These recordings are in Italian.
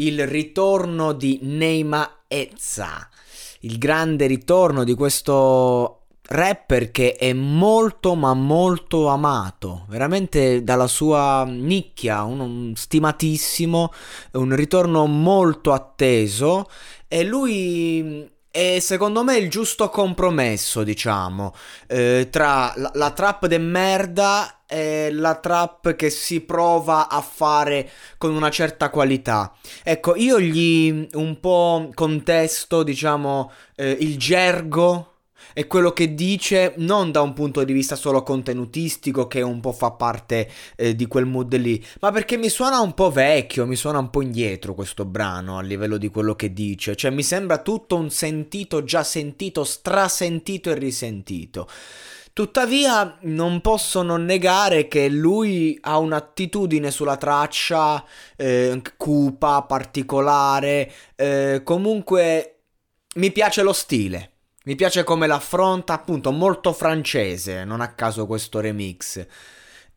Il ritorno di Neima Ezza. Il grande ritorno di questo rapper che è molto ma molto amato, veramente dalla sua nicchia, un, stimatissimo, un ritorno molto atteso e lui è secondo me il giusto compromesso, diciamo, eh, tra la, la trap de merda e la trap che si prova a fare con una certa qualità. Ecco, io gli un po' contesto, diciamo, eh, il gergo è quello che dice non da un punto di vista solo contenutistico che un po' fa parte eh, di quel mood lì, ma perché mi suona un po' vecchio, mi suona un po' indietro questo brano a livello di quello che dice, cioè mi sembra tutto un sentito, già sentito, strasentito e risentito. Tuttavia non posso non negare che lui ha un'attitudine sulla traccia eh, cupa, particolare, eh, comunque mi piace lo stile. Mi piace come l'affronta, appunto, molto francese, non a caso questo remix.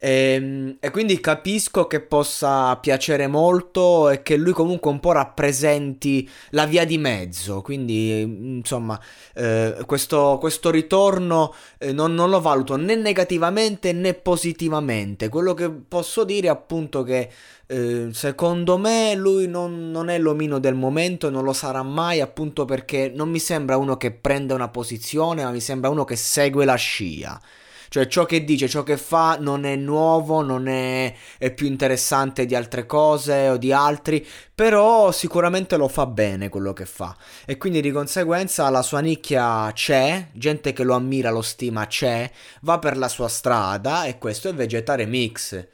E, ehm, e, quindi capisco che possa piacere molto e che lui comunque un po' rappresenti la via di mezzo. Quindi, insomma, eh, questo, questo, ritorno eh, non, non, lo valuto né negativamente né positivamente. Quello che posso dire è appunto che eh, secondo me lui non, non è l'omino del momento non lo sarà mai appunto perché non mi sembra uno che prende una posizione, ma mi sembra uno che segue la scia. Cioè ciò che dice, ciò che fa non è nuovo, non è, è, più interessante di altre cose o di altri, però sicuramente lo fa bene quello che fa. E quindi di conseguenza la sua nicchia c'è, gente che lo ammira, lo stima c'è, va per la sua strada e questo è Vegetare Mix.